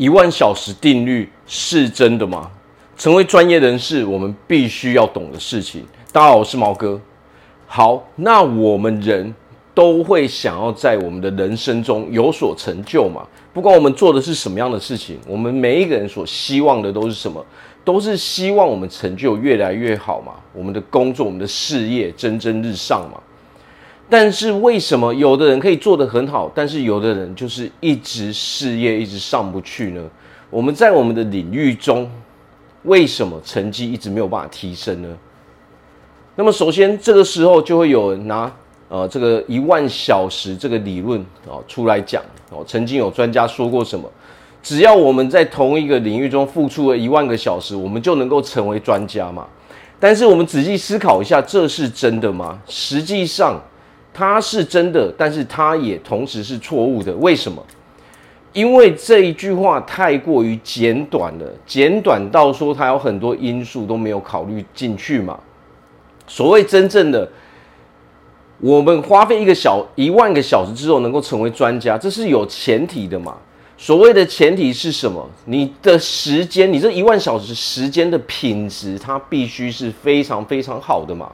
一万小时定律是真的吗？成为专业人士，我们必须要懂的事情。大家好，我是毛哥。好，那我们人都会想要在我们的人生中有所成就嘛？不管我们做的是什么样的事情，我们每一个人所希望的都是什么？都是希望我们成就越来越好嘛？我们的工作、我们的事业蒸蒸日上嘛？但是为什么有的人可以做得很好，但是有的人就是一直事业一直上不去呢？我们在我们的领域中，为什么成绩一直没有办法提升呢？那么首先这个时候就会有人拿呃这个一万小时这个理论哦出来讲哦，曾经有专家说过什么？只要我们在同一个领域中付出了一万个小时，我们就能够成为专家嘛？但是我们仔细思考一下，这是真的吗？实际上。它是真的，但是它也同时是错误的。为什么？因为这一句话太过于简短了，简短到说它有很多因素都没有考虑进去嘛。所谓真正的，我们花费一个小一万个小时之后能够成为专家，这是有前提的嘛。所谓的前提是什么？你的时间，你这一万小时时间的品质，它必须是非常非常好的嘛。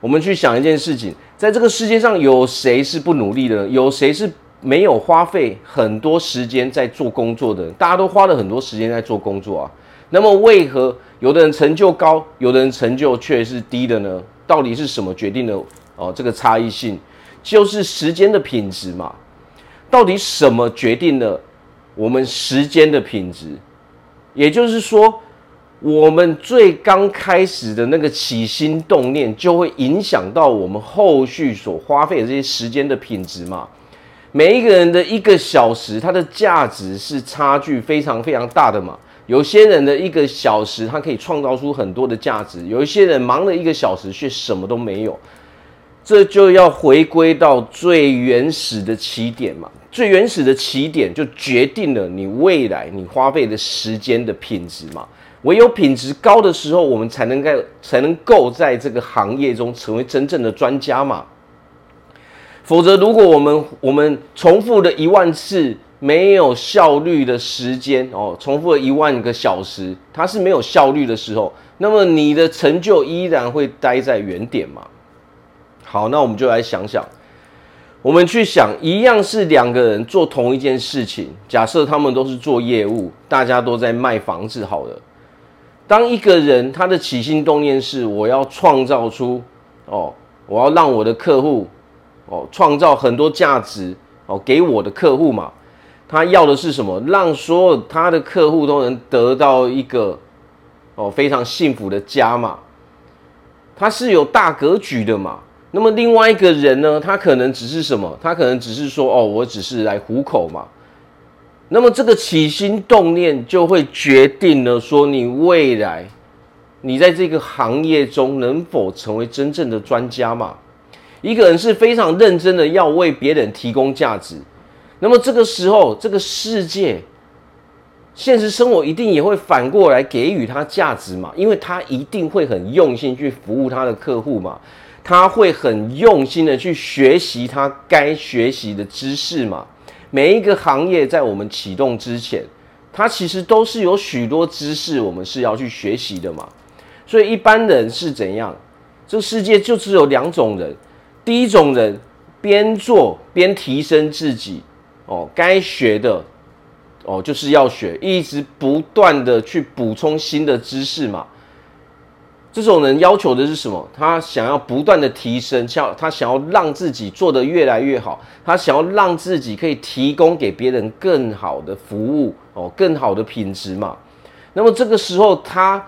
我们去想一件事情，在这个世界上有谁是不努力的？有谁是没有花费很多时间在做工作的？大家都花了很多时间在做工作啊。那么为何有的人成就高，有的人成就却是低的呢？到底是什么决定了哦这个差异性？就是时间的品质嘛。到底什么决定了我们时间的品质？也就是说。我们最刚开始的那个起心动念，就会影响到我们后续所花费的这些时间的品质嘛。每一个人的一个小时，它的价值是差距非常非常大的嘛。有些人的一个小时，他可以创造出很多的价值；有一些人忙了一个小时，却什么都没有。这就要回归到最原始的起点嘛。最原始的起点就决定了你未来你花费的时间的品质嘛。唯有品质高的时候，我们才能够才能够在这个行业中成为真正的专家嘛。否则，如果我们我们重复了一万次没有效率的时间哦，重复了一万个小时，它是没有效率的时候，那么你的成就依然会待在原点嘛。好，那我们就来想想，我们去想，一样是两个人做同一件事情，假设他们都是做业务，大家都在卖房子，好了。当一个人他的起心动念是我要创造出哦，我要让我的客户哦创造很多价值哦给我的客户嘛，他要的是什么？让所有他的客户都能得到一个哦非常幸福的家嘛，他是有大格局的嘛。那么另外一个人呢，他可能只是什么？他可能只是说哦，我只是来糊口嘛。那么这个起心动念就会决定了说你未来，你在这个行业中能否成为真正的专家嘛？一个人是非常认真的要为别人提供价值，那么这个时候这个世界，现实生活一定也会反过来给予他价值嘛？因为他一定会很用心去服务他的客户嘛，他会很用心的去学习他该学习的知识嘛。每一个行业在我们启动之前，它其实都是有许多知识，我们是要去学习的嘛。所以一般人是怎样？这世界就只有两种人。第一种人边做边提升自己，哦，该学的，哦，就是要学，一直不断的去补充新的知识嘛。这种人要求的是什么？他想要不断的提升，想他想要让自己做得越来越好，他想要让自己可以提供给别人更好的服务哦，更好的品质嘛。那么这个时候，他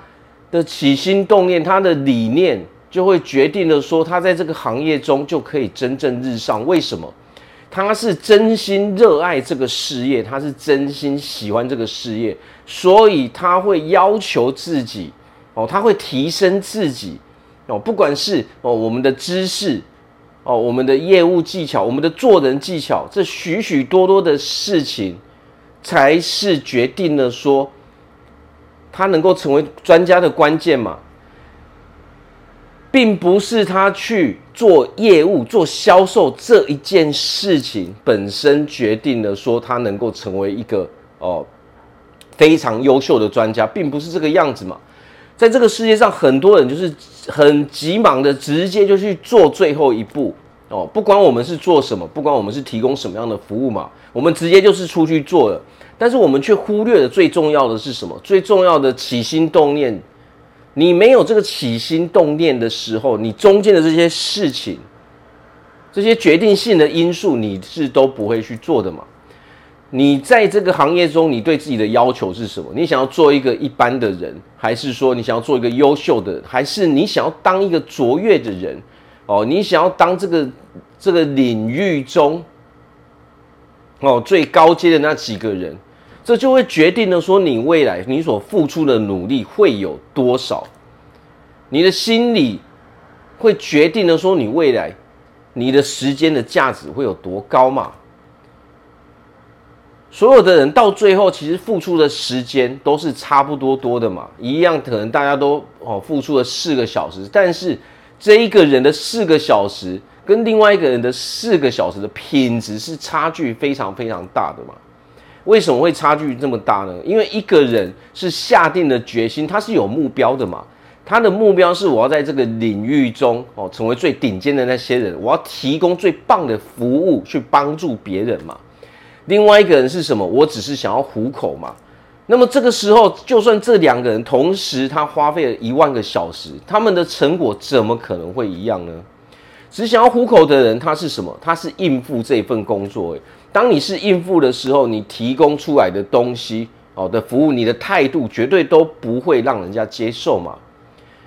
的起心动念，他的理念就会决定了说，他在这个行业中就可以蒸蒸日上。为什么？他是真心热爱这个事业，他是真心喜欢这个事业，所以他会要求自己。哦，他会提升自己哦，不管是哦我们的知识哦，我们的业务技巧，我们的做人技巧，这许许多多的事情，才是决定了说他能够成为专家的关键嘛，并不是他去做业务、做销售这一件事情本身决定了说他能够成为一个哦非常优秀的专家，并不是这个样子嘛。在这个世界上，很多人就是很急忙的，直接就去做最后一步哦。不管我们是做什么，不管我们是提供什么样的服务嘛，我们直接就是出去做了。但是我们却忽略了最重要的是什么？最重要的起心动念。你没有这个起心动念的时候，你中间的这些事情，这些决定性的因素，你是都不会去做的嘛。你在这个行业中，你对自己的要求是什么？你想要做一个一般的人，还是说你想要做一个优秀的，还是你想要当一个卓越的人？哦，你想要当这个这个领域中哦最高阶的那几个人，这就会决定了说你未来你所付出的努力会有多少，你的心理会决定了说你未来你的时间的价值会有多高嘛？所有的人到最后，其实付出的时间都是差不多多的嘛，一样可能大家都哦付出了四个小时，但是这一个人的四个小时跟另外一个人的四个小时的品质是差距非常非常大的嘛。为什么会差距这么大呢？因为一个人是下定了决心，他是有目标的嘛，他的目标是我要在这个领域中哦成为最顶尖的那些人，我要提供最棒的服务去帮助别人嘛。另外一个人是什么？我只是想要糊口嘛。那么这个时候，就算这两个人同时他花费了一万个小时，他们的成果怎么可能会一样呢？只想要糊口的人，他是什么？他是应付这份工作。当你是应付的时候，你提供出来的东西好的服务，你的态度绝对都不会让人家接受嘛。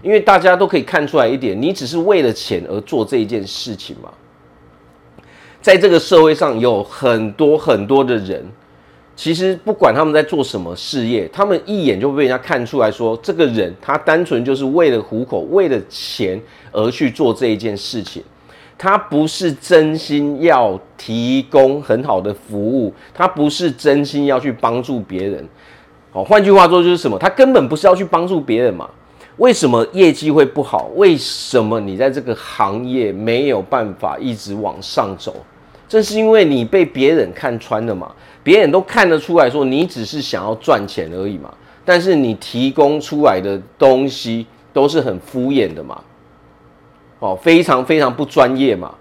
因为大家都可以看出来一点，你只是为了钱而做这一件事情嘛。在这个社会上有很多很多的人，其实不管他们在做什么事业，他们一眼就被人家看出来说，这个人他单纯就是为了糊口、为了钱而去做这一件事情，他不是真心要提供很好的服务，他不是真心要去帮助别人。好，换句话说就是什么？他根本不是要去帮助别人嘛？为什么业绩会不好？为什么你在这个行业没有办法一直往上走？正是因为你被别人看穿了嘛，别人都看得出来说你只是想要赚钱而已嘛，但是你提供出来的东西都是很敷衍的嘛，哦，非常非常不专业嘛，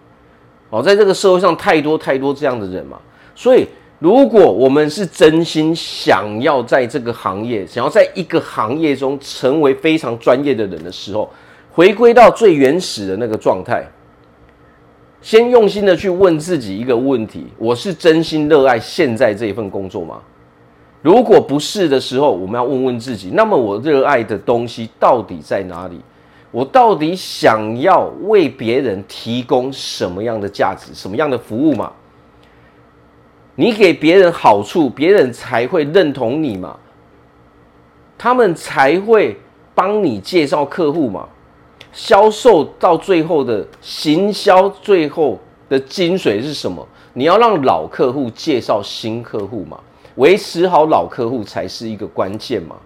哦，在这个社会上太多太多这样的人嘛，所以如果我们是真心想要在这个行业，想要在一个行业中成为非常专业的人的时候，回归到最原始的那个状态。先用心的去问自己一个问题：我是真心热爱现在这一份工作吗？如果不是的时候，我们要问问自己，那么我热爱的东西到底在哪里？我到底想要为别人提供什么样的价值、什么样的服务嘛？你给别人好处，别人才会认同你嘛？他们才会帮你介绍客户嘛？销售到最后的行销，最后的精髓是什么？你要让老客户介绍新客户嘛，维持好老客户才是一个关键嘛。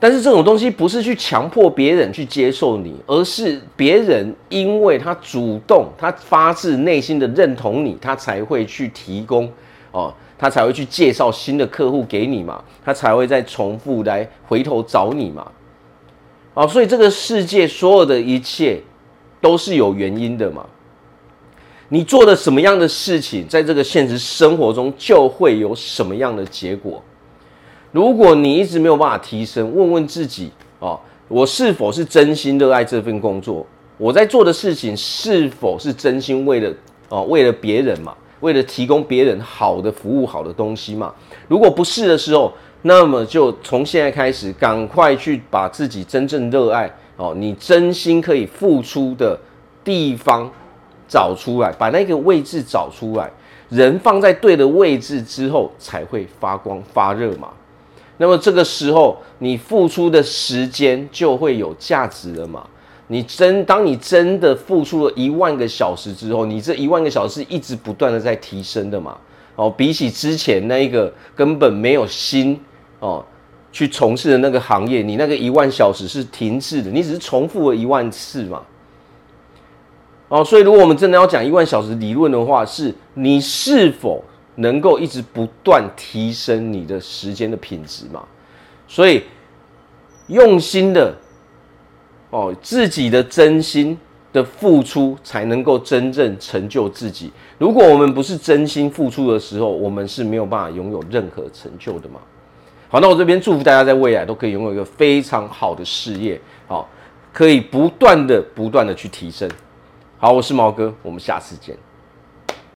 但是这种东西不是去强迫别人去接受你，而是别人因为他主动，他发自内心的认同你，他才会去提供哦，他才会去介绍新的客户给你嘛，他才会再重复来回头找你嘛。啊，所以这个世界所有的一切都是有原因的嘛。你做的什么样的事情，在这个现实生活中就会有什么样的结果。如果你一直没有办法提升，问问自己啊，我是否是真心热爱这份工作？我在做的事情是否是真心为了哦，为了别人嘛，为了提供别人好的服务、好的东西嘛？如果不是的时候，那么就从现在开始，赶快去把自己真正热爱哦，你真心可以付出的地方找出来，把那个位置找出来。人放在对的位置之后，才会发光发热嘛。那么这个时候，你付出的时间就会有价值了嘛。你真当你真的付出了一万个小时之后，你这一万个小时一直不断的在提升的嘛。哦，比起之前那一个根本没有心。哦，去从事的那个行业，你那个一万小时是停滞的，你只是重复了一万次嘛。哦，所以如果我们真的要讲一万小时理论的话，是你是否能够一直不断提升你的时间的品质嘛。所以用心的哦，自己的真心的付出，才能够真正成就自己。如果我们不是真心付出的时候，我们是没有办法拥有任何成就的嘛。好，那我这边祝福大家在未来都可以拥有一个非常好的事业，好，可以不断的、不断的去提升。好，我是毛哥，我们下次见。